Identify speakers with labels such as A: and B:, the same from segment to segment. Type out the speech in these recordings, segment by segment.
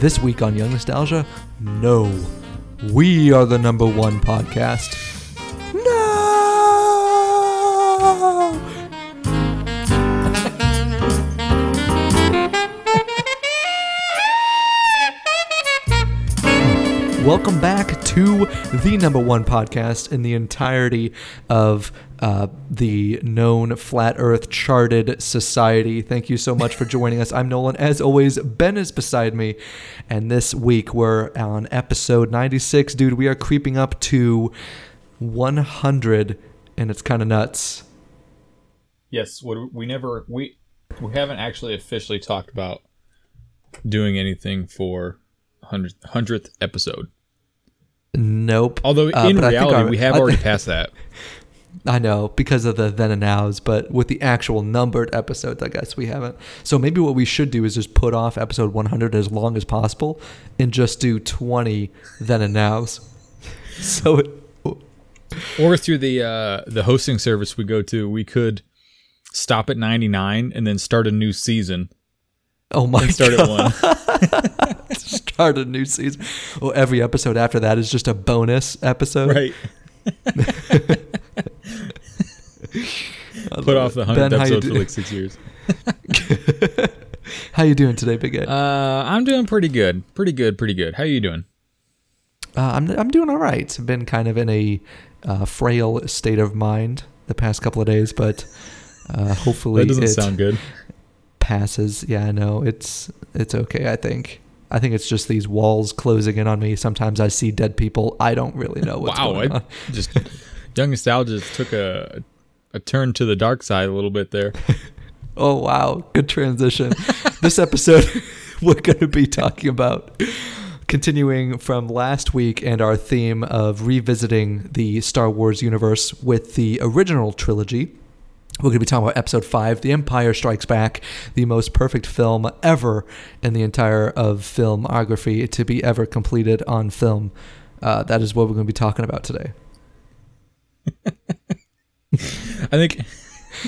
A: This week on Young Nostalgia, no. We are the number one podcast. Welcome back to the number one podcast in the entirety of uh, the known flat Earth charted society. Thank you so much for joining us. I'm Nolan. As always, Ben is beside me, and this week we're on episode 96. Dude, we are creeping up to 100, and it's kind of nuts.
B: Yes, we never we we haven't actually officially talked about doing anything for hundredth episode.
A: Nope.
B: Although
A: Uh,
B: in
A: think
B: reality,
A: our-
B: we have
A: I-
B: already passed that.
A: I know because of the then and nows, but with the actual numbered episodes, I guess we haven't. So maybe what we should do is just put off episode 100 as long as possible and just do 20 then and nows. So it,
B: Or through the uh, the hosting service we go to, we could stop at ninety nine and then start a new season.
A: oh my
B: And start
A: god,
B: at one.
A: Start a new season. Well, every episode after that is just a bonus episode.
B: right. Put off the hundredth
A: Ben,
B: episode for like six years.
A: How you doing today, Big A?
B: Uh, I'm doing pretty good. Pretty good. Pretty good. How are you doing?
A: Uh, I'm I'm doing all right. I've been kind of in a uh, frail state of mind the past couple of days, but uh, hopefully
B: That doesn't
A: it
B: sound good.
A: passes. Yeah, I know it's it's okay. I think I think it's just these walls closing in on me. Sometimes I see dead people. I don't really know what's
B: wow,
A: going
B: I
A: on.
B: just young nostalgia just took a a turn to the dark side a little bit there.
A: Oh wow, good transition. this episode we're going to be talking about continuing from last week and our theme of revisiting the Star Wars universe with the original trilogy. We're going to be talking about episode 5, The Empire Strikes Back, the most perfect film ever in the entire of filmography to be ever completed on film. Uh, that is what we're going to be talking about today.
B: I think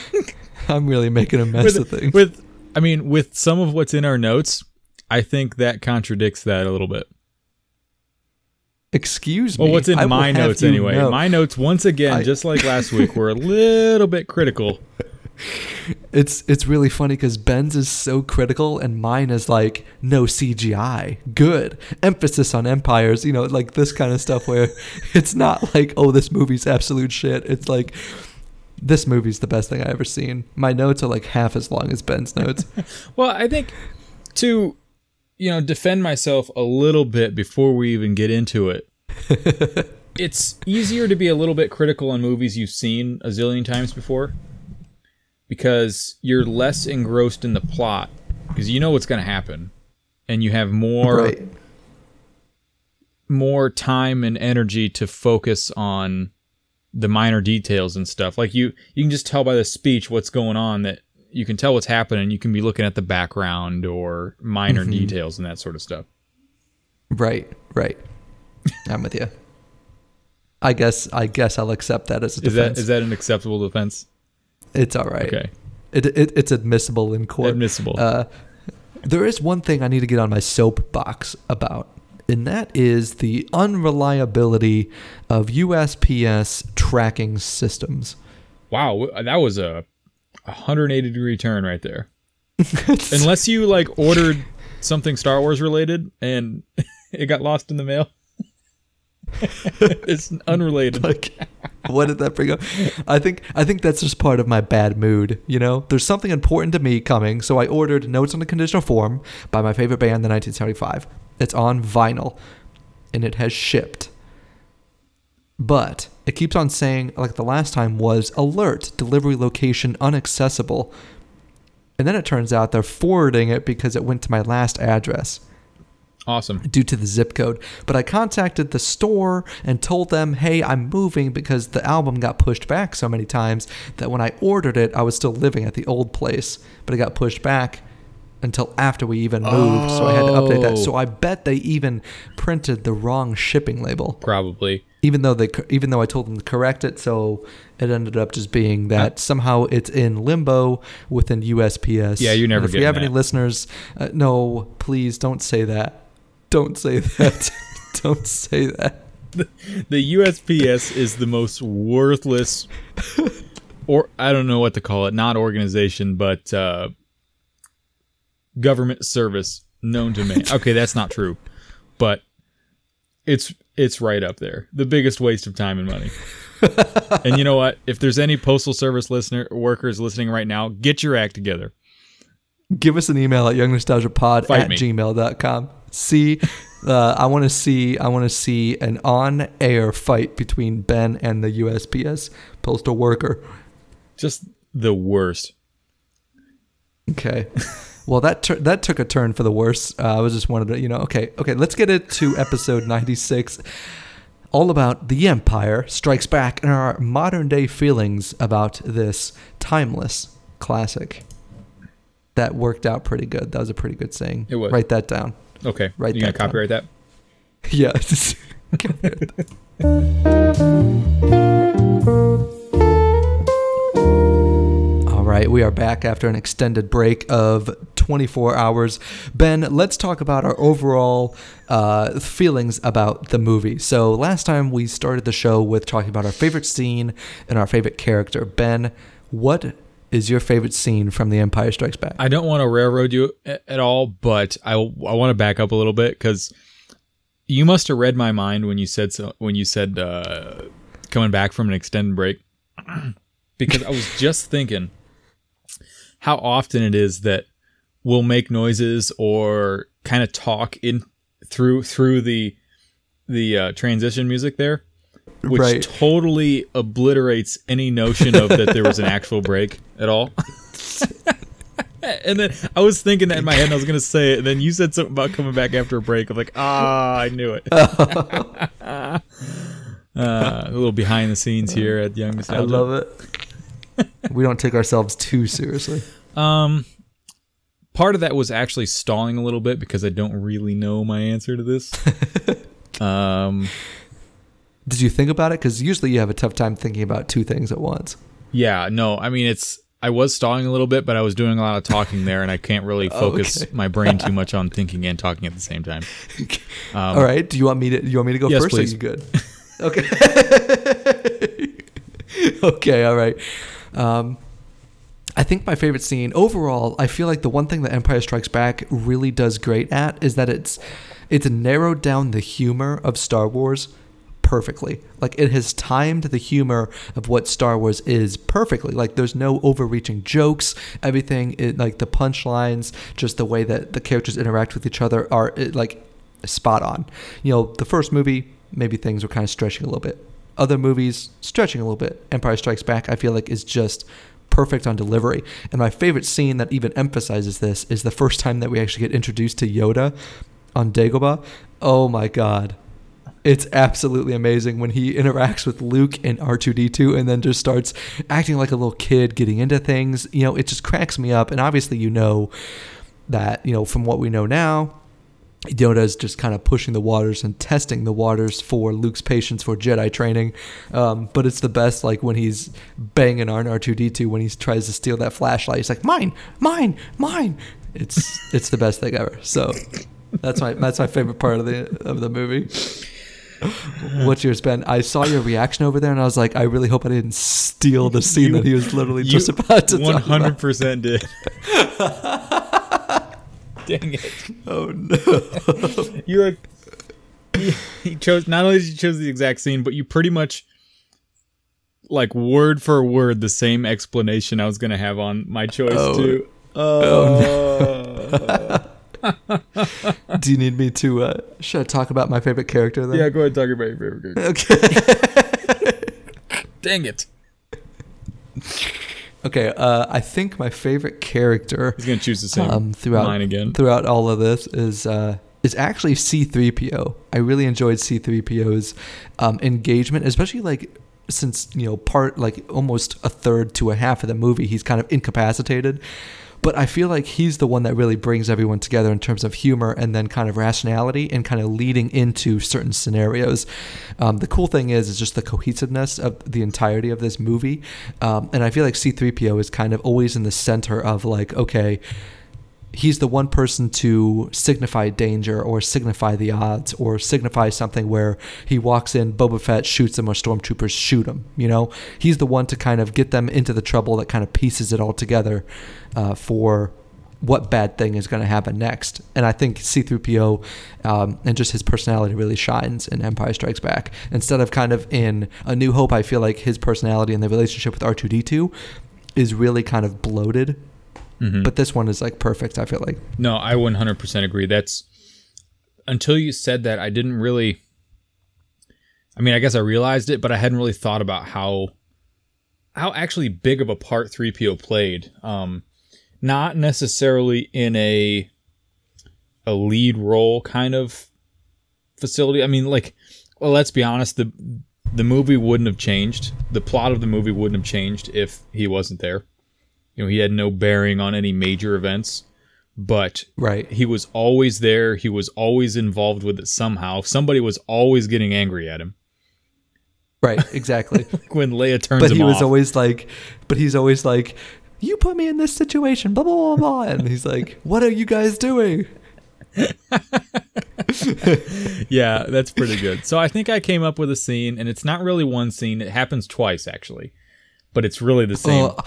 A: I'm really making a mess
B: with,
A: of things.
B: with I mean with some of what's in our notes, I think that contradicts that a little bit.
A: Excuse me.
B: Well, what's in
A: I
B: my notes anyway?
A: know-
B: My notes once again,
A: I-
B: just like last week, were a little bit critical.
A: It's it's really funny because Ben's is so critical and mine is like no CGI, good emphasis on empires, you know, like this kind of stuff where it's not like oh this movie's absolute shit. It's like this movie's the best thing I ever seen. My notes are like half as long as Ben's notes.
B: Well, I think to you know defend myself a little bit before we even get into it. it's easier to be a little bit critical on movies you've seen a zillion times before because you're less engrossed in the plot because you know what's going to happen and you have more
A: right.
B: more time and energy to focus on the minor details and stuff. Like you you can just tell by the speech what's going on that you can tell what's happening. You can be looking at the background or minor
A: Mm-hmm.
B: details and that sort of stuff.
A: Right. Right. I'm with you. I guess I guess I'll accept that as a defense.
B: is that an acceptable defense?
A: it's all right.
B: Okay.
A: It, it it's admissible in court.
B: Admissible.
A: Uh, there is one thing I need to get on my soapbox about, and that is the unreliability of USPS tracking systems.
B: wow, that was a 180 degree turn right there. Unless you like ordered something Star Wars related and it got lost in the mail. it's unrelated.
A: like, what did that bring up? I think I think that's just part of my bad mood. You know, there's something important to me coming, so I ordered Notes on a Conditional Form by my favorite band, the 1975. It's on vinyl, and it has shipped. But it keeps on saying, like the last time was alert, delivery location unaccessible. And then it turns out they're forwarding it because it went to my last address
B: Awesome.
A: due to the zip code. But I contacted the store and told them, hey, I'm moving because the album got pushed back so many times that when I ordered it, I was still living at the old place, but it got pushed back until after we even moved. So I had to update that.
B: Oh.
A: So I oh. bet they even printed the wrong shipping label,
B: Probably.
A: Even though they even though I told them to correct it. So it ended up just being that somehow it's in limbo within USPS.
B: Yeah, you're never
A: And If we
B: getting
A: have any listeners, uh, no, please don't say that. Don't say that. Don't say that.
B: The USPS is the most worthless, or I don't know what to call it, not organization, but uh, government service known to man. Okay, that's not true, but it's it's right up there. The biggest waste of time and money. and you know what? If there's any postal service listener workers listening right now, get your act together.
A: Give us an email at youngnostalgiapod
B: Fight
A: at
B: me.
A: gmail.com. See, uh, I want to see, I want to see an on-air fight between Ben and the USPS postal worker.
B: Just the worst.
A: Okay. Well, that tur- that took a turn for the worse. Uh, I was just wanted to, you know, okay, okay. Let's get it to episode ninety six, all about the Empire Strikes Back and our modern day feelings about this timeless classic. That worked out pretty good. That was a pretty good saying.
B: It was.
A: Write that down.
B: Okay,
A: Write
B: you gonna
A: that down.
B: copyright that?
A: Yeah. All right, we are back after an extended break of 24 hours. Ben, let's talk about our overall uh, feelings about the movie. So, last time we started the show with talking about our favorite scene and our favorite character. Ben, what is your favorite scene from The Empire Strikes Back?
B: I don't want to railroad you at all, but I, I want to back up a little bit because you must have read my mind when you said so when you said uh, coming back from an extended break because I was just thinking how often it is that we'll make noises or kind of talk in through through the the uh, transition music there which
A: Right.
B: totally obliterates any notion of that there was an actual break at all. and then I was thinking that in my head, and I was gonna say it, and then you said something about coming back after a break. I'm like, ah, I knew it. uh, a little behind the scenes here at Young
A: I love it. we don't take ourselves too seriously.
B: Um, part of that was actually stalling a little bit because I don't really know my answer to this. um,
A: Did you think about it? Because usually you have a tough time thinking about two things at once.
B: Yeah, no, I mean it's I was stalling a little bit, but I was doing a lot of talking there, and I can't really focus
A: Okay.
B: my brain too much on thinking and talking at the same time. Um,
A: all right. Do you want me to? You want me to go
B: Yes,
A: first?
B: please.
A: Are you good? Okay. okay. All right. Um, I think my favorite scene overall. I feel like the one thing that Empire Strikes Back really does great at is that it's it's narrowed down the humor of Star Wars perfectly. Like it has timed the humor of what Star Wars is perfectly. Like there's no overreaching jokes. Everything it, like the punchlines, just the way that the characters interact with each other are it, like spot on. You know, the first movie maybe things were kind of stretching a little bit. Other movies stretching a little bit. Empire Strikes Back I feel like is just perfect on delivery. And my favorite scene that even emphasizes this is the first time that we actually get introduced to Yoda on Dagobah. Oh my god. It's absolutely amazing when he interacts with Luke and R2D2 and then just starts acting like a little kid, getting into things. You know, it just cracks me up. And obviously, you know that, you know, from what we know now, Yoda is just kind of pushing the waters and testing the waters for Luke's patience for Jedi training. Um, but it's the best, like when he's banging on R2D2 when he tries to steal that flashlight. He's like, "Mine, mine, mine." It's it's the best thing ever. So that's my that's my favorite part of the of the movie. What's yours, Ben? I saw your reaction over there, and I was like, I really hope I didn't steal the scene
B: You-
A: that he was literally just about to
B: One hundred percent did. Dang it!
A: Oh no!
B: You like he, he chose not only did you chose the exact scene, but you pretty much like word for word the same explanation I was gonna have on my choice
A: Oh.
B: too.
A: Oh,
B: no!
A: Do you need me to uh, should I talk about my favorite character then?
B: yeah, go ahead, talk about your favorite character.
A: Okay.
B: Dang it!
A: Okay. Uh, I think my favorite character
B: He's gonna choose the same
A: um, throughout
B: mine again.
A: throughout all of this is uh, is actually C3PO. I really enjoyed C3PO's um, engagement, especially like since you know part like almost a third to a half of the movie he's kind of incapacitated. But I feel like he's the one that really brings everyone together in terms of humor and then kind of rationality and kind of leading into certain scenarios. Um, the cool thing is, is just the cohesiveness of the entirety of this movie. Um, and I feel like C3PO is kind of always in the center of like, okay, he's the one person to signify danger or signify the odds or signify something where he walks in, Boba Fett shoots him or stormtroopers shoot him. You know, he's the one to kind of get them into the trouble that kind of pieces it all together uh, for what bad thing is going to happen next. And I think C3PO um, and just his personality really shines in Empire Strikes Back. Instead of kind of in A New Hope, I feel like his personality and the relationship with R2D2 is really kind of bloated Mm-hmm. But this one is like perfect, I feel like.
B: No, I 100% agree. That's until you said that, I didn't really. I mean, I guess I realized it, but I hadn't really thought about how how actually big of a part 3PO played. Um, not necessarily in a a lead role kind of facility. I mean, like, well, let's be honest the the movie wouldn't have changed. The plot of the movie wouldn't have changed if he wasn't there. You know, he had no bearing on any major events, but
A: right.
B: he was always there. He was always involved with it somehow. Somebody was always getting angry at him.
A: Right, exactly.
B: when Leia turns
A: but
B: he
A: was
B: off.
A: always like, but he's always like, you put me in this situation, blah, blah, blah, blah. And he's like, what are you guys doing?
B: yeah, that's pretty good. So I think I came up with a scene, and it's not really one scene. It happens twice, actually. But it's really the same. Uh,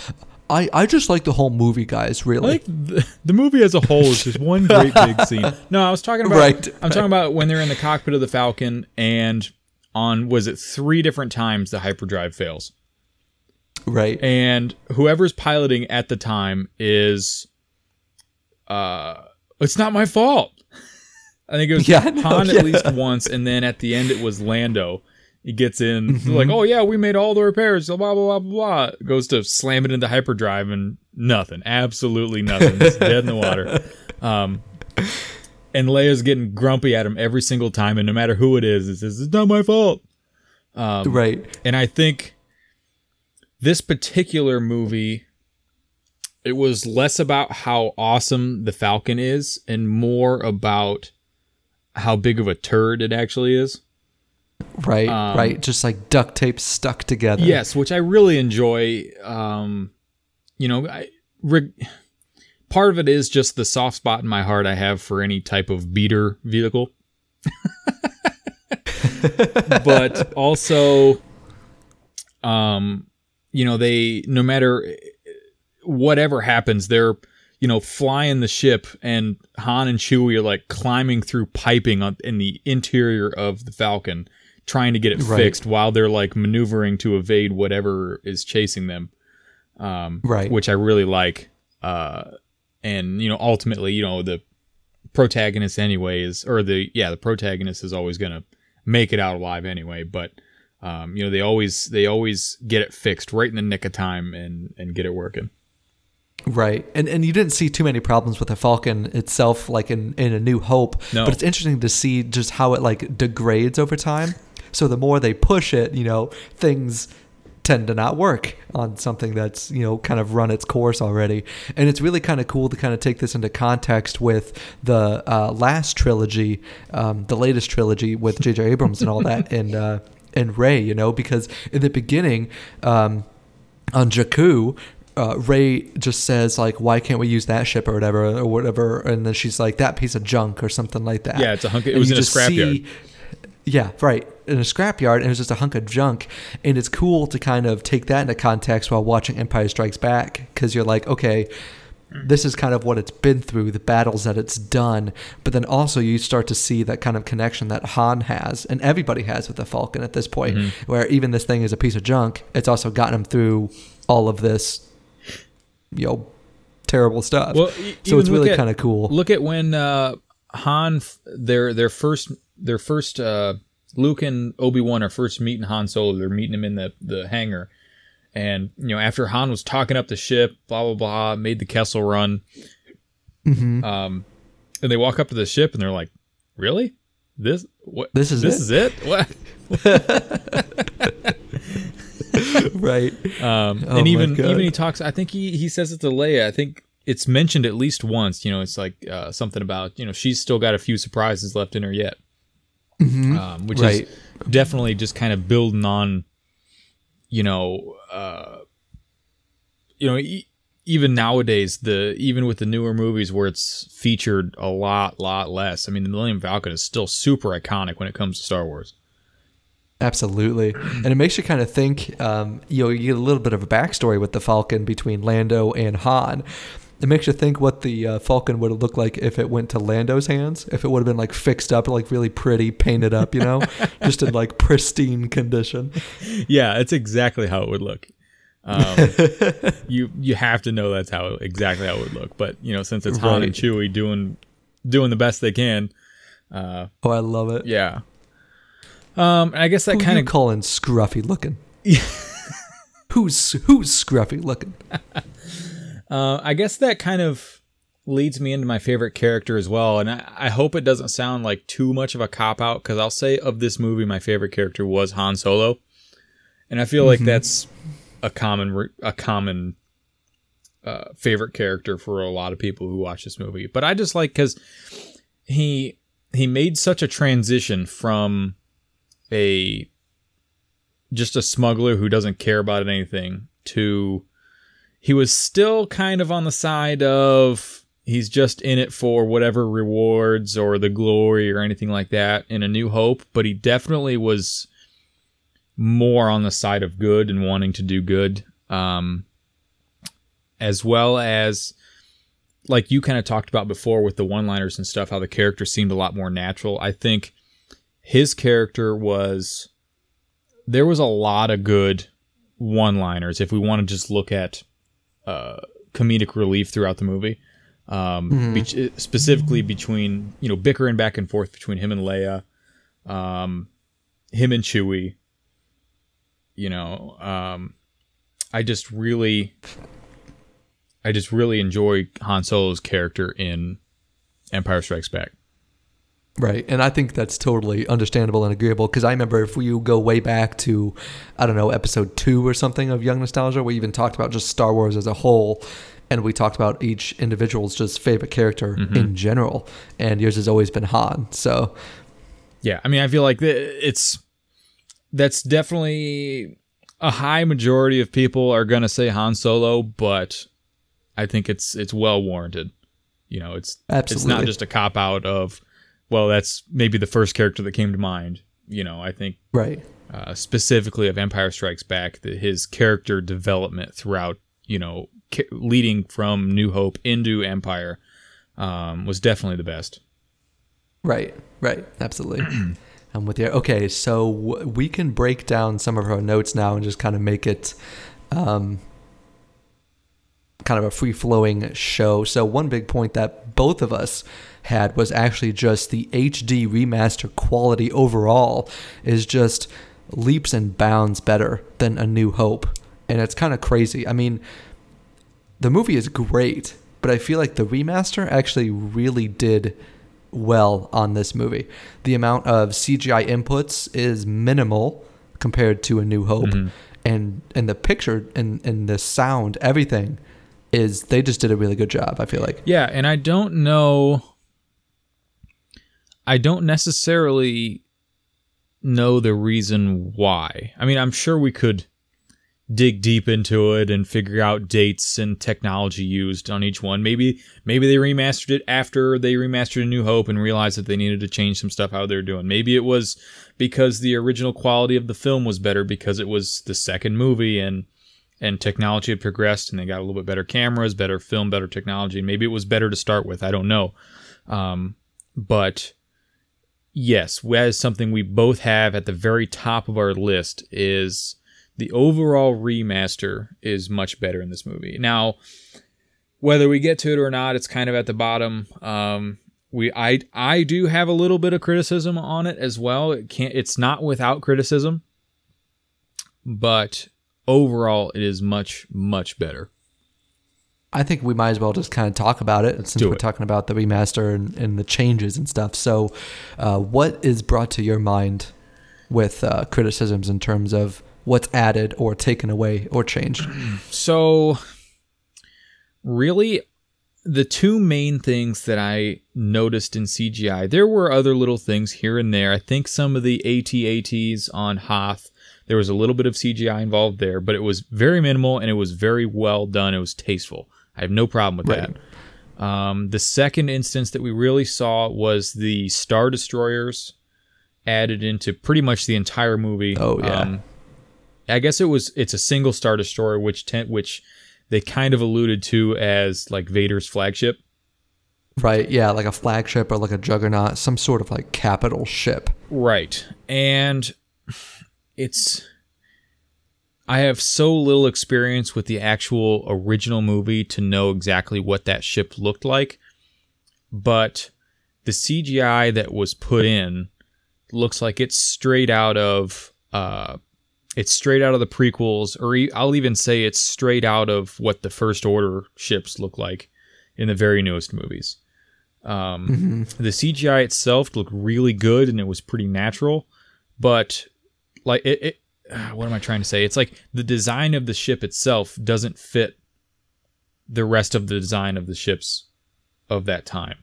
A: I, I just like the whole movie, guys. Really,
B: like the, the movie as a whole is just one great big scene. No, I was talking about. Right. I'm talking about when they're in the cockpit of the Falcon, and on was it three different times the hyperdrive fails.
A: Right.
B: And whoever's piloting at the time is, uh, it's not my fault. I think it was yeah, Han yeah. at least once, and then at the end it was Lando he gets in, mm-hmm. like, oh yeah, we made all the repairs, blah blah blah blah blah. Goes to slam it into hyperdrive and nothing, absolutely nothing. It's dead in the water. Um, and Leia's getting grumpy at him every single time, and no matter who it is, it says it's not my fault.
A: Um, right.
B: And I think this particular movie, it was less about how awesome the Falcon is, and more about how big of a turd it actually is.
A: Right, um, right. Just like duct tape stuck together.
B: Yes, which I really enjoy. Um, you know, I, re- part of it is just the soft spot in my heart I have for any type of beater vehicle. but also, um, you know, they no matter whatever happens, they're you know flying the ship, and Han and Chewie are like climbing through piping on, in the interior of the Falcon trying to get it right. fixed while they're like maneuvering to evade whatever is chasing them. Um,
A: right.
B: Which I really like. Uh, and you know, ultimately, you know, the protagonist anyway is, or the yeah, the protagonist is always gonna make it out alive anyway. But um, you know, they always they always get it fixed right in the nick of time and and get it working.
A: Right. And and you didn't see too many problems with the Falcon itself like in, in A New Hope. No. But it's interesting to see just how it like degrades over time. So the more they push it, you know, things tend to not work on something that's you know kind of run its course already and it's really kind of cool to kind of take this into context with the uh, last trilogy um, the latest trilogy with jj abrams and all that and uh, and Rey you know because in the beginning um, on jakku uh, Rey just says like, "Why can't we use that ship or whatever or whatever?" And then she's like, "That piece of junk" or something like that.
B: Yeah, it's a hunk. It was in a scrapyard.
A: Yeah, right. In a scrapyard, and it was just a hunk of junk. And it's cool to kind of take that into context while watching Empire Strikes Back, because you're like, okay, this is kind of what it's been through, the battles that it's done. But then also you start to see that kind of connection that Han has, and everybody has with the Falcon at this point, mm-hmm. where even this thing is a piece of junk, it's also gotten him through all of this, you know, terrible stuff. Well, so it's really kind of cool.
B: Look at when uh, Han, their their first their first uh, Luke and Obi Wan are first meeting Han Solo. They're meeting him in the the hangar, and you know after Han was talking up the ship, blah blah blah, made the Kessel run. Mm-hmm. Um, and they walk up to the ship and they're like, "Really? This what?
A: This is
B: this
A: it?
B: is it? What?"
A: right.
B: Um, oh and even even he talks. I think he he says it to Leia. I think it's mentioned at least once. You know, it's like uh, something about you know she's still got a few surprises left in her yet mm-hmm. um, which right. is definitely just kind of building on, you know, uh, you know, even nowadays, the even with the newer movies where it's featured a lot, lot less. I mean, the Millennium Falcon is still super iconic when it comes to Star Wars.
A: Absolutely, and it makes you kind of think. Um, you know, you get a little bit of a backstory with the Falcon between Lando and Han. It makes you think what the uh, Falcon would have looked like if it went to Lando's hands. If it would have been like fixed up, like really pretty, painted up, you know, just in like pristine condition.
B: Yeah, it's exactly how it would look. Um, you you have to know that's how exactly how it would look. But you know, since it's Han and Chewie doing doing the best they can, uh,
A: Oh, I love it.
B: yeah. Um, I guess that kind of
A: calling scruffy looking? who's who's scruffy looking?
B: Uh, I guess that kind of leads me into my favorite character as well, and I, I hope it doesn't sound like too much of a cop out because I'll say of this movie, my favorite character was Han Solo, and I feel like that's a common a common uh, favorite character for a lot of people who watch this movie. But I just like because he he made such a transition from a just a smuggler who doesn't care about anything to he was still kind of on the side of he's just in it for whatever rewards or the glory or anything like that in a new hope but he definitely was more on the side of good and wanting to do good um as well as like you kind of talked about before with the one liners and stuff how the character seemed a lot more natural. I think his character was there was a lot of good one liners if we want to just look at uh, comedic relief throughout the movie. Um, be- specifically between you know bickering back and forth between him and Leia, um, him and Chewie. You know, um, I just really, I just really enjoy Han Solo's character in Empire Strikes Back.
A: Right. And I think that's totally understandable and agreeable because I remember if you go way back to, I don't know, episode two or something of Young Nostalgia, we even talked about just Star Wars as a whole. And we talked about each individual's just favorite character mm-hmm. in general. And yours has always been Han. So,
B: Yeah, I mean, I feel like it's that's definitely a high majority of people are gonna say Han Solo, but I think it's it's well warranted. You know, it's it's not just a cop out of well, that's maybe the first character that came to mind. You know, I think
A: right.
B: uh, specifically of Empire Strikes Back, that his character development throughout, you know, ca- leading from New Hope into Empire, um, was definitely the best.
A: Right, right, absolutely. I'm with you. Okay, so w- we can break down some of our notes now and just kind of make it um, kind of a free flowing show. So, one big point that both of us had was actually just the HD remaster quality overall is just leaps and bounds better than A New Hope. And it's kind of crazy. I mean, the movie is great, but I feel like the remaster actually really did well on this movie. The amount of CGI inputs is minimal compared to A New Hope, mm-hmm. and and the picture and and the sound, everything is they just did a really good job. I feel like.
B: Yeah, and I don't know. I don't necessarily know the reason why. I mean, I'm sure we could dig deep into it and figure out dates and technology used on each one. Maybe maybe they remastered it after they remastered A New Hope and realized that they needed to change some stuff how they're doing. Maybe it was because the original quality of the film was better because it was the second movie and and technology had progressed and they got a little bit better cameras, better film, better technology. Maybe it was better to start with. I don't know. Um, but yes, as something we both have at the very top of our list is the overall remaster is much better in this movie. Now, whether we get to it or not, it's kind of at the bottom. Um, we I I do have a little bit of criticism on it as well. It can't it's not without criticism, but overall it is much much better.
A: I think we might as well just kind of talk about it since we're
B: it.
A: talking about the remaster and, and the changes and stuff. So, uh, what is brought to your mind with uh, criticisms in terms of what's added or taken away or changed?
B: So, really, the two main things that I noticed in CGI, there were other little things here and there. I think some of the AT-ATs on Hoth There was a little bit of CGI involved there, but it was very minimal and it was very well done. It was tasteful. I have no problem with
A: Right.
B: that. Um, the second instance that we really saw was the Star Destroyers added into pretty much the entire movie.
A: Oh, yeah.
B: Um, I guess it was it's a single Star Destroyer, which ten, which they kind of alluded to as like Vader's flagship.
A: Right. Yeah, like a flagship or like a juggernaut, some sort of like capital ship.
B: Right. And it's I have so little experience with the actual original movie to know exactly what that ship looked like. But the CGI that was put in looks like it's straight out of uh it's straight out of the prequels or I'll even say it's straight out of what the first order ships look like in the very newest movies. Um, The CGI itself looked really good and it was pretty natural, but like it, it what am I trying to say? It's like the design of the ship itself doesn't fit the rest of the design of the ships of that time.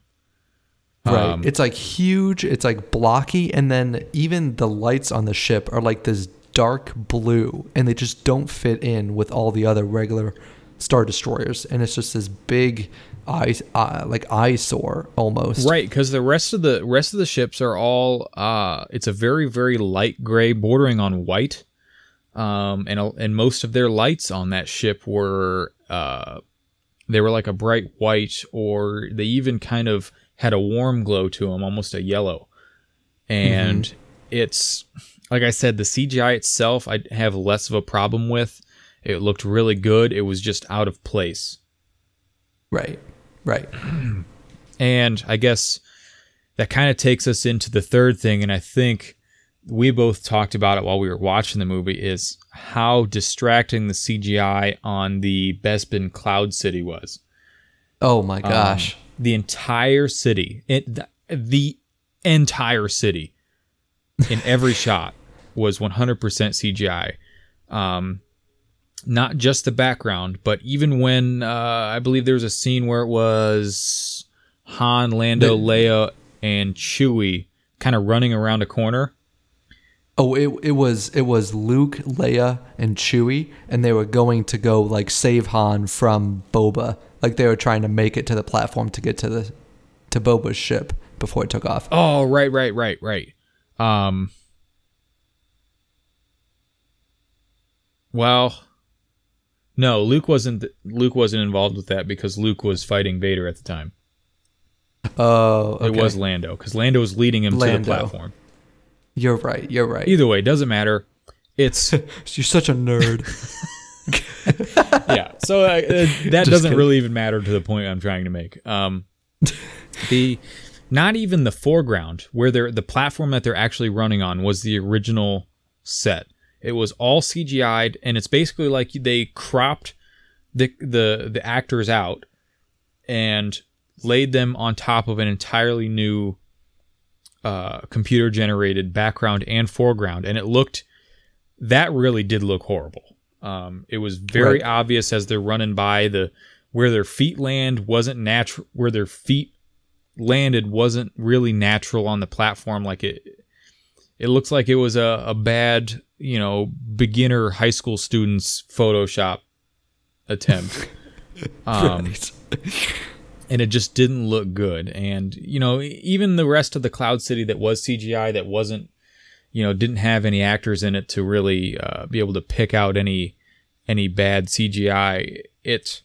A: Right.
B: Um,
A: it's like huge, it's like blocky, and then even the lights on the ship are like this dark blue, and they just don't fit in with all the other regular Star Destroyers. And it's just this big eye, uh, like eyesore almost.
B: Right, because the rest of the rest of the ships are all uh it's a very very light gray bordering on white. Um and and most of their lights on that ship were uh they were like a bright white or they even kind of had a warm glow to them, almost a yellow. And it's like I said the CGI itself I have less of a problem with. It looked really good. It was just out of place.
A: Right. Right.
B: And I guess that kind of takes us into the third thing. And I think we both talked about it while we were watching the movie is how distracting the CGI on the Bespin Cloud City was.
A: Oh my gosh.
B: The entire city, it, the, the entire city in every shot was 100% CGI. Um, not just the background, but even when uh, I believe there was a scene where it was Han, Lando,
A: The-
B: Leia, and Chewie kind of running around a corner.
A: Oh, it it was it was Luke, Leia, and Chewie, and they were going to go like save Han from Boba. Like they were trying to make it to the platform to get to the to Boba's ship before it took off.
B: Oh, right, right, right, right. Um, well, no, Luke wasn't. Luke wasn't involved with that because Luke was fighting Vader at the time.
A: Oh, okay.
B: It was Lando because Lando was leading him to the platform.
A: You're right. You're right.
B: Either way, it doesn't matter. It's
A: You're such a nerd.
B: yeah. So uh, uh, that
A: Just
B: doesn't
A: kidding.
B: really even matter to the point I'm trying to make. Um, the not even the foreground where they're the platform that they're actually running on was the original set. It was all CGI'd, and it's basically like they cropped the the the actors out and laid them on top of an entirely new uh, computer generated background and foreground, and it looked that really did look horrible. Um, it was very
A: Right.
B: obvious as they're running by the where their feet land wasn't natural. Where their feet landed wasn't really natural on the platform. Like it, it looks like it was a, a bad, you know, beginner high school student's Photoshop attempt. Um,
A: Right.
B: And it just didn't look good. And you know, even the rest of the Cloud City that was CGI that wasn't, you know, didn't have any actors in it to really uh, be able to pick out any any bad CGI. It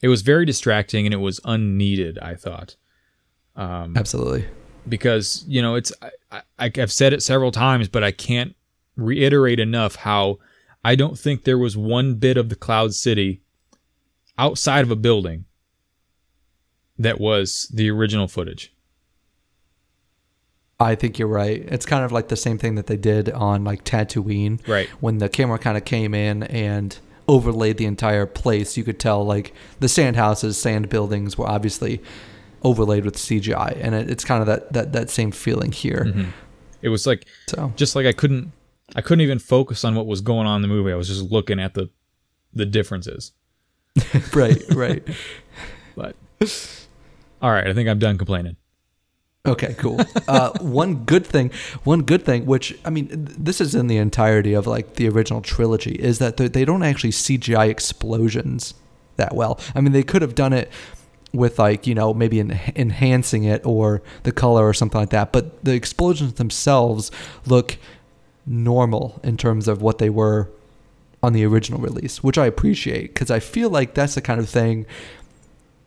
B: it was very distracting and it was unneeded. I thought Um,
A: Absolutely.
B: because you know it's I, I, I've said it several times, but I can't reiterate enough how I don't think there was one bit of the Cloud City outside of a building that was the original footage.
A: I think you're right. It's kind of like the same thing that they did on like Tatooine.
B: Right.
A: When the camera kind of came in and overlaid the entire place, you could tell like the sand houses, sand buildings were obviously overlaid with CGI, and it, it's kind of that that that same feeling here. Mm-hmm.
B: It was like
A: So
B: just like I couldn't I couldn't even focus on what was going on in the movie. I was just looking at the the differences.
A: right, right.
B: But all right, I think I'm done complaining.
A: Okay, cool. uh, one good thing, one good thing, which I mean, this is in the entirety of like the original trilogy, is that they don't actually CGI explosions that well. I mean, they could have done it with like you know maybe en- enhancing it or the color or something like that, but the explosions themselves look normal in terms of what they were on the original release, which I appreciate because I feel like that's the kind of thing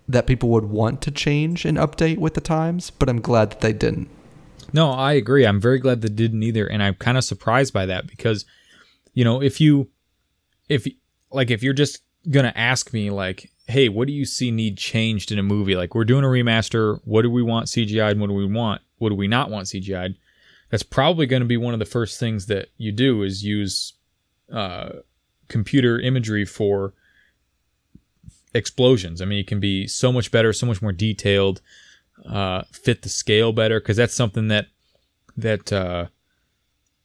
A: that people would want to change and update with the times, but I'm glad that they didn't.
B: No, I agree. I'm very glad they didn't either, and I'm kind of surprised by that because, you know, if you, if like if you're just gonna ask me like, hey, what do you see need changed in a movie? Like we're doing a remaster. What do we want CGI and what do we want? What do we not want CGI? That's probably going to be one of the first things that you do is use uh, computer imagery for explosions. I mean, it can be so much better, so much more detailed, uh, fit the scale better because that's something that that uh,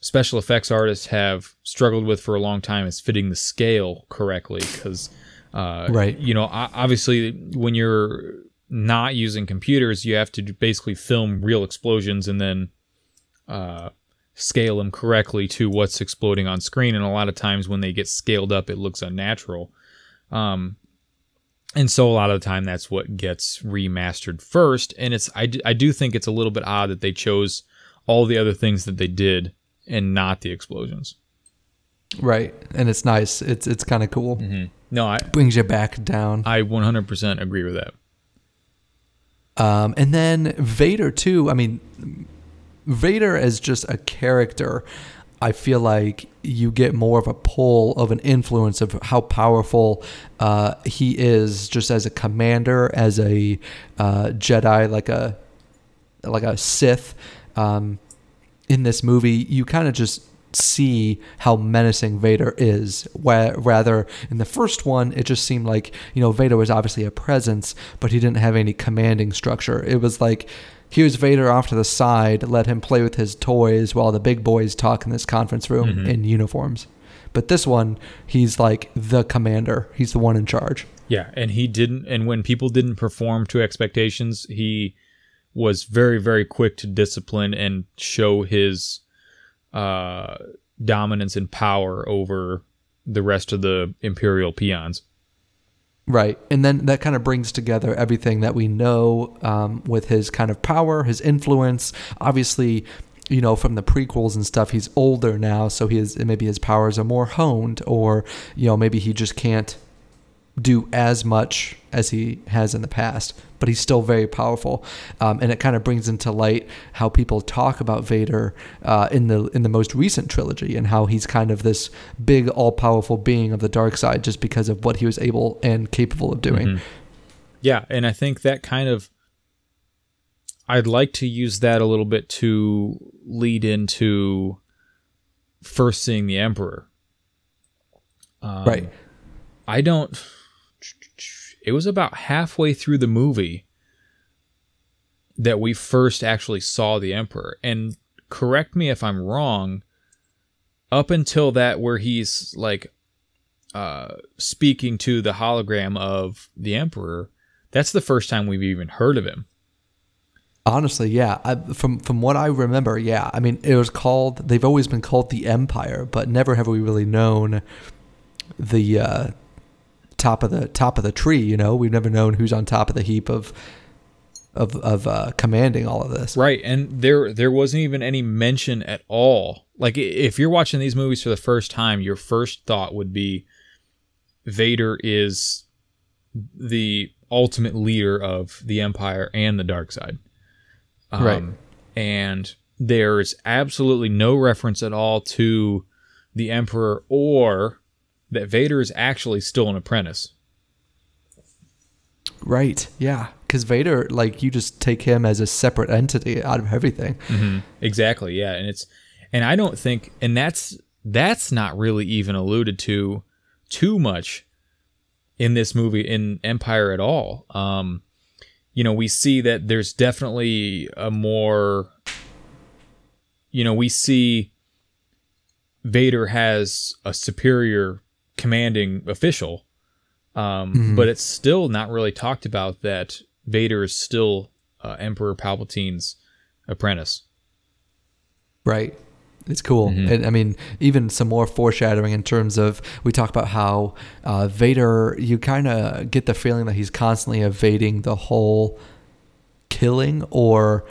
B: special effects artists have struggled with for a long time is fitting the scale correctly because uh,
A: right
B: you know obviously when you're not using computers you have to basically film real explosions and then uh, scale them correctly to what's exploding on screen and a lot of times when they get scaled up it looks unnatural um, and so a lot of the time that's what gets remastered first. And it's I do, do think it's a little bit odd that they chose all the other things that they did and not the explosions.
A: Right. And it's nice. It's it's kind of cool.
B: Mm-hmm. no i
A: brings you back down.
B: I 100% agree with that.
A: Um and then vader too i mean vader as just a character I feel like you get more of a pull of an influence of how powerful uh, he is, just as a commander, as a uh, Jedi, like a like a Sith. Um, in this movie, you kind of just see how menacing Vader is. Where, rather, in the first one, it just seemed like you know Vader was obviously a presence, but he didn't have any commanding structure. It was like here's Vader off to the side, let him play with his toys while the big boys talk in this conference room mm-hmm. in uniforms. But this one, he's like the commander. He's the one in charge.
B: Yeah, and he didn't and when people didn't perform to expectations, he was very very quick to discipline and show his uh dominance and power over the rest of the imperial peons.
A: Right. And then that kind of brings together everything that we know um, with his kind of power, his influence. Obviously, you know, from the prequels and stuff, he's older now, so his maybe his powers are more honed, or you know, maybe he just can't do as much as he has in the past, but he's still very powerful. Um, and it kind of brings into light how people talk about Vader uh, in the in the most recent trilogy and how he's kind of this big, all powerful being of the dark side just because of what he was able and capable of doing. Mm-hmm.
B: Yeah, and I think that kind of I'd like to use that a little bit to lead into first seeing the Emperor.
A: Um, right.
B: I don't it was about halfway through the movie that we first actually saw the Emperor. And correct me if I'm wrong, up until that, where he's like uh, speaking to the hologram of the Emperor, that's the first time we've even heard of him.
A: Honestly, yeah. I, from from what I remember, yeah. I mean, it was called. They've always been called the Empire, but never have we really known the uh, top of the top of the tree. You know, we've never known who's on top of the heap of of of uh, commanding all of this.
B: Right, and there there wasn't even any mention at all. Like if you're watching these movies for the first time, your first thought would be Vader is the ultimate leader of the Empire and the dark side.
A: Um, right.
B: And there's absolutely no reference at all to the Emperor or that Vader is actually still an apprentice.
A: Right. Yeah. Because Vader, like, you just take him as a separate entity out of everything.
B: Mm-hmm. Exactly. Yeah. And it's, and I don't think, and that's, that's not really even alluded to too much in this movie in Empire at all. Um, you know, we see that there's definitely a more, you know, we see Vader has a superior commanding official. Um, mm-hmm. But it's still not really talked about that Vader is still uh, Emperor Palpatine's apprentice.
A: Right. It's cool.
B: Mm-hmm.
A: And I mean, even some more foreshadowing in terms of we talk about how uh, Vader, you kind of get the feeling that he's constantly evading the whole killing or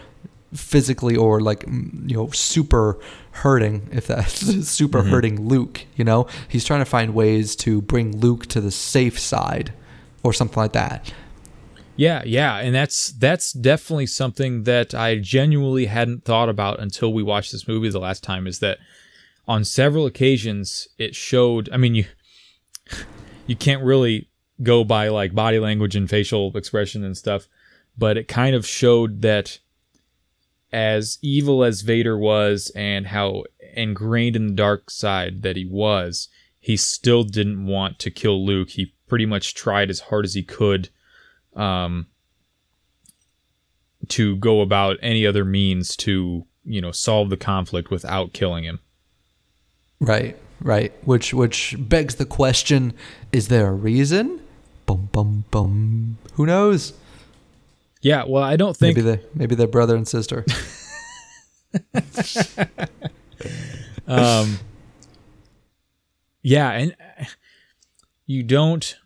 A: physically or like you know super hurting if that's super
B: Mhm.
A: hurting Luke you know he's trying to find ways to bring Luke to the safe side or something like that
B: Yeah, yeah, and that's that's definitely something that I genuinely hadn't thought about until we watched this movie the last time. Is that on several occasions it showed? I mean, you you can't really go by like body language and facial expression and stuff, but it kind of showed that as evil as Vader was and how ingrained in the dark side that he was, he still didn't want to kill Luke. He pretty much tried as hard as he could um, to go about any other means to you know solve the conflict without killing him.
A: Right, right. Which which begs the question: Is there a reason? Bum bum bum. Who knows?
B: Yeah, well, I don't think
A: maybe they maybe they're brother and sister.
B: um yeah and you don't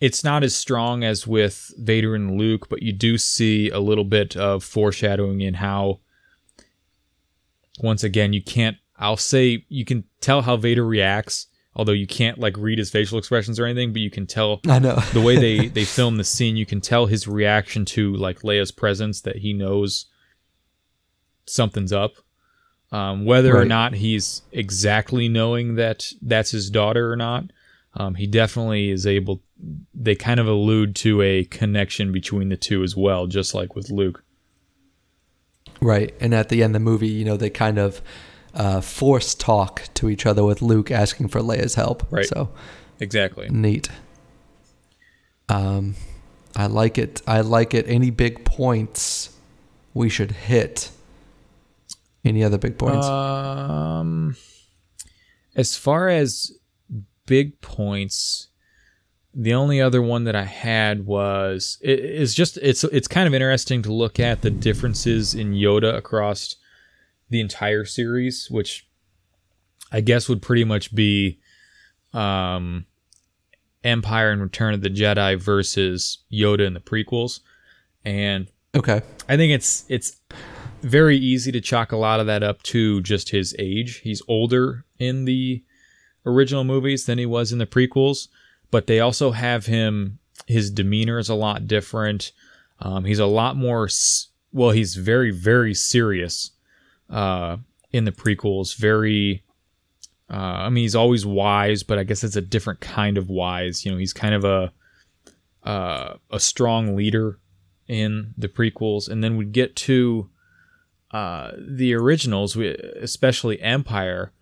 B: it's not as strong as with Vader and Luke but you do see a little bit of foreshadowing in how once again you can't I'll say you can tell how Vader reacts although you can't like read his facial expressions or anything but you can tell
A: I know.
B: the way they they film the scene you can tell his reaction to like Leia's presence that he knows something's up um, whether or not he's exactly knowing that that's his daughter or not um, he definitely is able they kind of allude to a connection between the two as well just like with luke
A: Right. And at the end of the movie, you know, they kind of uh, force talk to each other with Luke asking for Leia's help.
B: Right.
A: So
B: exactly
A: neat. Um, I like it. I like it. Any big points we should hit? Any other big points?
B: Um, as far as big points, the only other one that I had was it is just it's it's kind of interesting to look at the differences in Yoda across the entire series, which I guess would pretty much be um, Empire and Return of the Jedi versus Yoda in the prequels, and
A: okay.
B: I think it's it's very easy to chalk a lot of that up to just his age. He's older in the original movies than he was in the prequels, but they also have him. His demeanor is a lot different. Um, he's a lot more. Well, he's very very serious uh, in the prequels. Very. Uh, I mean, he's always wise, but I guess it's a different kind of wise. You know, he's kind of a uh, a strong leader in the prequels, and then we get to uh, the originals, we, especially Empire.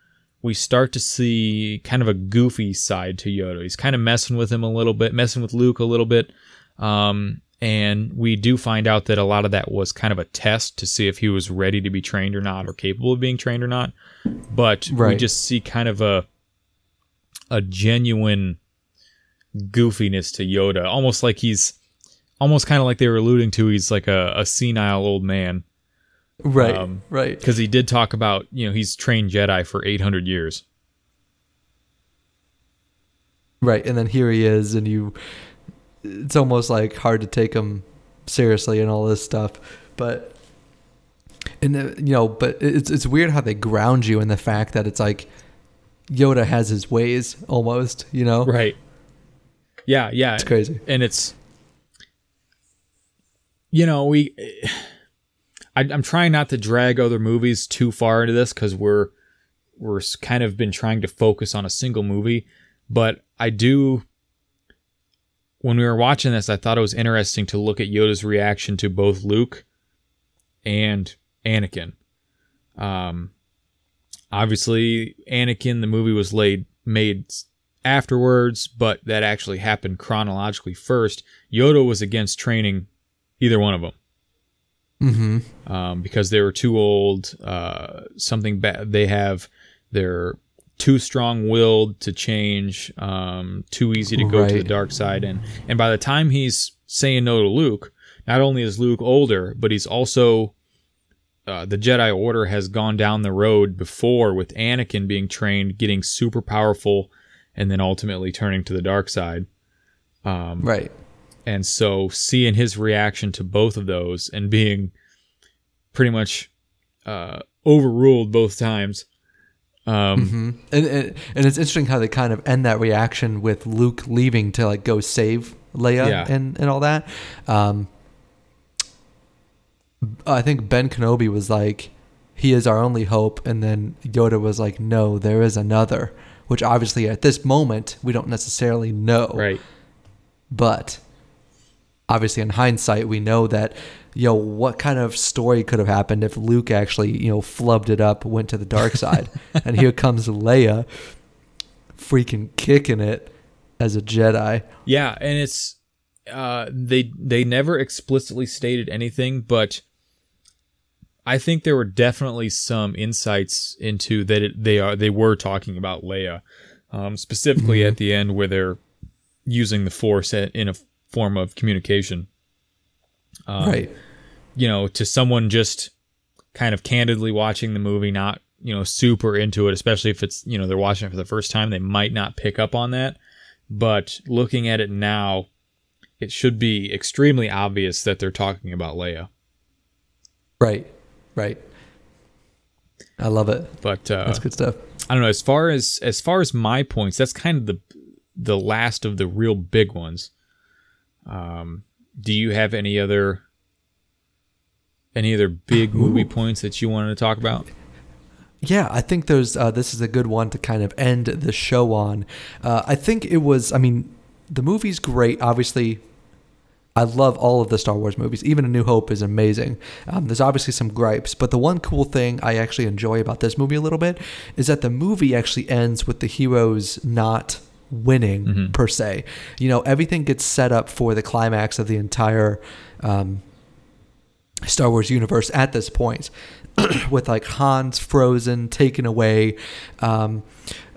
B: We start to see kind of a goofy side to Yoda. He's kind of messing with him a little bit, messing with Luke a little bit, um, and we do find out that a lot of that was kind of a test to see if he was ready to be trained or not, or capable of being trained or not. But we just see kind of a a genuine goofiness to Yoda, almost like he's almost kind of like they were alluding to. He's like a, a senile old man
A: Right.
B: Um,
A: right.
B: because he did talk about you know he's trained Jedi for 800 years.
A: Right. And then here he is, and you. It's almost like hard to take him seriously and all this stuff, but. And uh, you know, but it's it's weird how they ground you in the fact that it's like Yoda has his ways almost, you know.
B: Right. Yeah, yeah,
A: It's crazy.
B: and it's you know we I, i'm trying not to drag other movies too far into this because we're we're kind of been trying to focus on a single movie but i do when we were watching this i thought it was interesting to look at yoda's reaction to both luke and anakin um obviously anakin the movie was laid made afterwards, but that actually happened chronologically first. Yoda was against training either one of them
A: Mm-hmm.
B: um, because they were too old. Uh, something bad. They have they're too strong-willed to change. Um, too easy to go to the dark side, and and by the time he's saying no to Luke, not only is Luke older, but he's also uh, the Jedi Order has gone down the road before with Anakin being trained, getting super powerful, and then ultimately turning to the dark side. Um,
A: right.
B: And so seeing his reaction to both of those and being pretty much uh, overruled both times. Um,
A: mm-hmm. and, and and it's interesting how they kind of end that reaction with Luke leaving to like go save Leia
B: Yeah.
A: and and all that. Um, I think Ben Kenobi was like, "He is our only hope," and then Yoda was like, "No, there is another." Which obviously at this moment we don't necessarily know,
B: right.
A: but obviously in hindsight we know that you know what kind of story could have happened if Luke actually you know flubbed it up went to the dark side. And here comes Leia freaking kicking it as a Jedi.
B: Yeah, and it's uh, they they never explicitly stated anything, but I think there were definitely some insights into that it, they are they were talking about Leia, um, specifically at the end where they're using the Force in a form of communication. Um,
A: right
B: you know, to someone just kind of candidly watching the movie, not, you know, super into it, especially if it's, you know, they're watching it for the first time, they might not pick up on that. But looking at it now, it should be extremely obvious that they're talking about Leia.
A: right right I love it
B: But uh,
A: that's good stuff
B: I don't know. As far as as far as my points, that's kind of the the last of the real big ones. Um, do you have any other any other big movie points that you wanted to talk about?
A: Yeah, I think there's uh, this is a good one to kind of end the show on. Uh, I think it was. I mean, the movie's great. Obviously, I love all of the Star Wars movies. Even A New Hope is amazing. Um, there's obviously some gripes, but the one cool thing I actually enjoy about this movie a little bit is that the movie actually ends with the heroes not winning per se. You know, everything gets set up for the climax of the entire. Um, Star Wars universe at this point, with like Han's frozen, taken away. Um,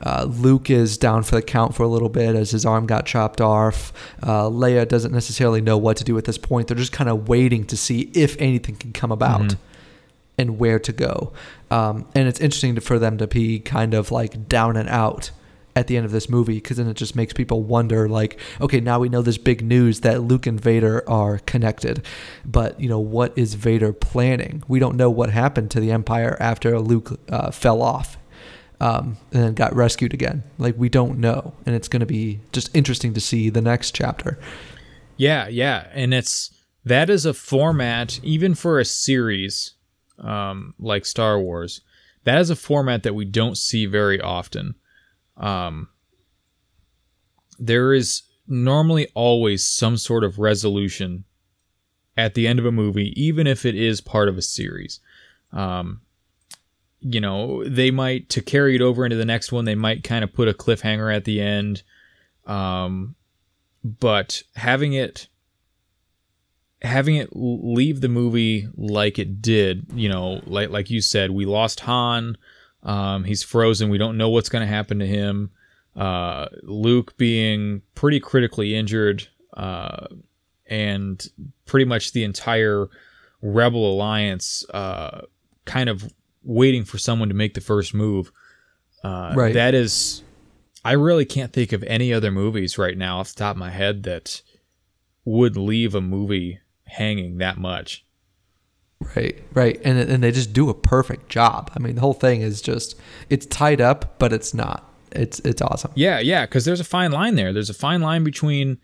A: uh, Luke is down for the count for a little bit as his arm got chopped off. Uh, Leia doesn't necessarily know what to do at this point. They're just kind of waiting to see if anything can come about and where to go. Um, and it's interesting to, for them to be kind of like down and out at the end of this movie because then it just makes people wonder like okay now we know this big news that luke and vader are connected but you know what is vader planning we don't know what happened to the empire after luke uh, fell off um, and then got rescued again like we don't know and it's going to be just interesting to see the next chapter
B: Yeah, yeah, and it's that is a format even for a series um, like Star Wars. That is a format that we don't see very often. Um, there is normally always some sort of resolution at the end of a movie, even if it is part of a series. Um, you know, they might to carry it over into the next one. They might kind of put a cliffhanger at the end. Um, but having it having it leave the movie like it did you know like like you said we lost han um, he's frozen we don't know what's going to happen to him uh, luke being pretty critically injured uh, and pretty much the entire rebel alliance uh, kind of waiting for someone to make the first move uh,
A: Right.
B: that is I really can't think of any other movies right now off the top of my head that would leave a movie hanging that much.
A: Right, right, and and they just do a perfect job. I mean, the whole thing is just it's tied up, but it's not. It's it's awesome.
B: Yeah, yeah, because there's a fine line there. There's a fine line between,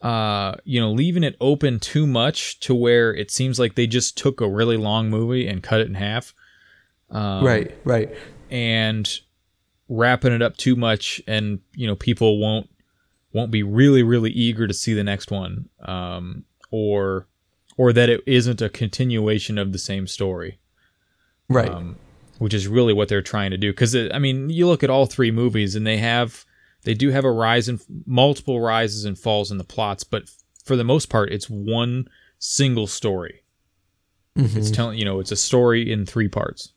B: uh, you know, leaving it open too much to where it seems like they just took a really long movie and cut it in half, um,
A: right, right,
B: and wrapping it up too much, and you know, people won't won't be really really eager to see the next one, um, or or that it isn't a continuation of the same story.
A: right.
B: um, which is really what they're trying to do. Because I mean, you look at all three movies, and they have they do have a rise and multiple rises and falls in the plots, but for the most part, it's one single story. It's telling you know it's a story in three parts.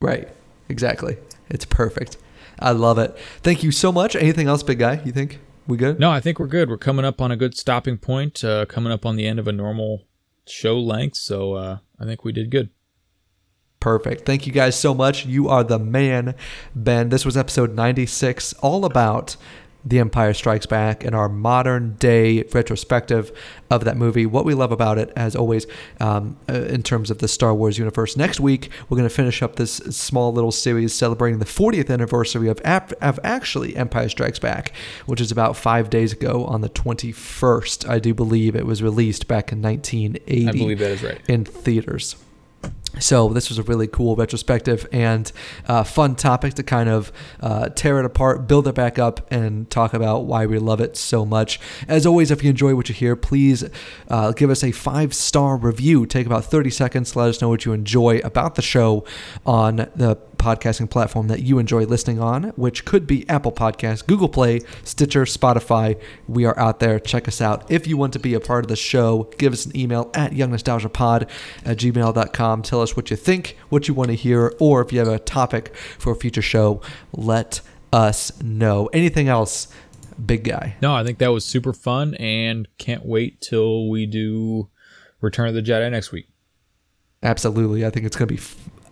A: Right. Exactly. It's perfect. I love it. Thank you so much. Anything else, big guy? You think we good?
B: No, I think we're good. We're coming up on a good stopping point. Uh, coming up on the end of a normal show length, so uh, I think we did good.
A: Perfect. Thank you guys so much. You are the man, Ben. This was episode 96, all about The Empire Strikes Back and our modern day retrospective of that movie. What we love about it, as always, um, uh, in terms of the Star Wars universe. Next week, we're going to finish up this small little series celebrating the 40th anniversary of, ap- of actually Empire Strikes Back, which is about five days ago on the 21st. I do believe it was released back in 1980
B: I believe that is right.
A: in theaters. So this was a really cool retrospective and uh, fun topic to kind of uh, tear it apart, build it back up, and talk about why we love it so much. As always, if you enjoy what you hear, please uh, give us a five star review. Take about 30 seconds let us know what you enjoy about the show on the podcasting platform that you enjoy listening on, which could be Apple Podcasts, Google Play, Stitcher, Spotify. We are out there. Check us out. If you want to be a part of the show, give us an email at youngnostalgiapod at gmail.com. Tell us what you think, what you want to hear, or if you have a topic for a future show, let us know. Anything else, big guy?
B: No, I think that was super fun and can't wait till we do Return of the Jedi next week.
A: Absolutely. I think it's going to be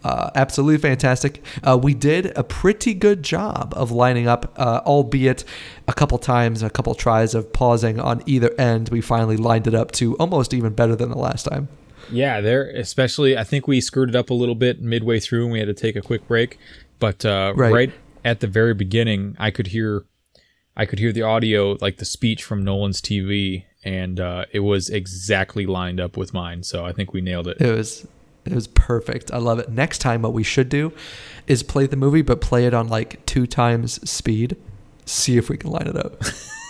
A: uh, absolutely fantastic. Uh, we did a pretty good job of lining up, uh, albeit a couple times, a couple tries of pausing on either end. We finally lined it up to almost even better than the last time.
B: Yeah, there, especially, I think we screwed it up a little bit midway through and we had to take a quick break. But uh,
A: Right.
B: right. at the very beginning, I could hear. I could hear the audio, like the speech from Nolan's TV, and uh, it was exactly lined up with mine. So I think we nailed it.
A: It was it was perfect. I love it. Next time, what we should do is play the movie, but play it on like two times speed. See if we can line it up.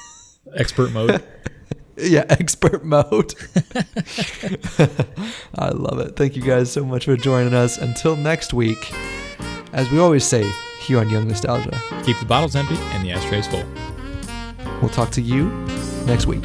B: Expert mode.
A: yeah, expert mode. I love it. Thank you guys so much for joining us. Until next week, as we always say here on Young Nostalgia,
B: Keep the bottles empty and the ashtrays full.
A: we'll talk to you next week.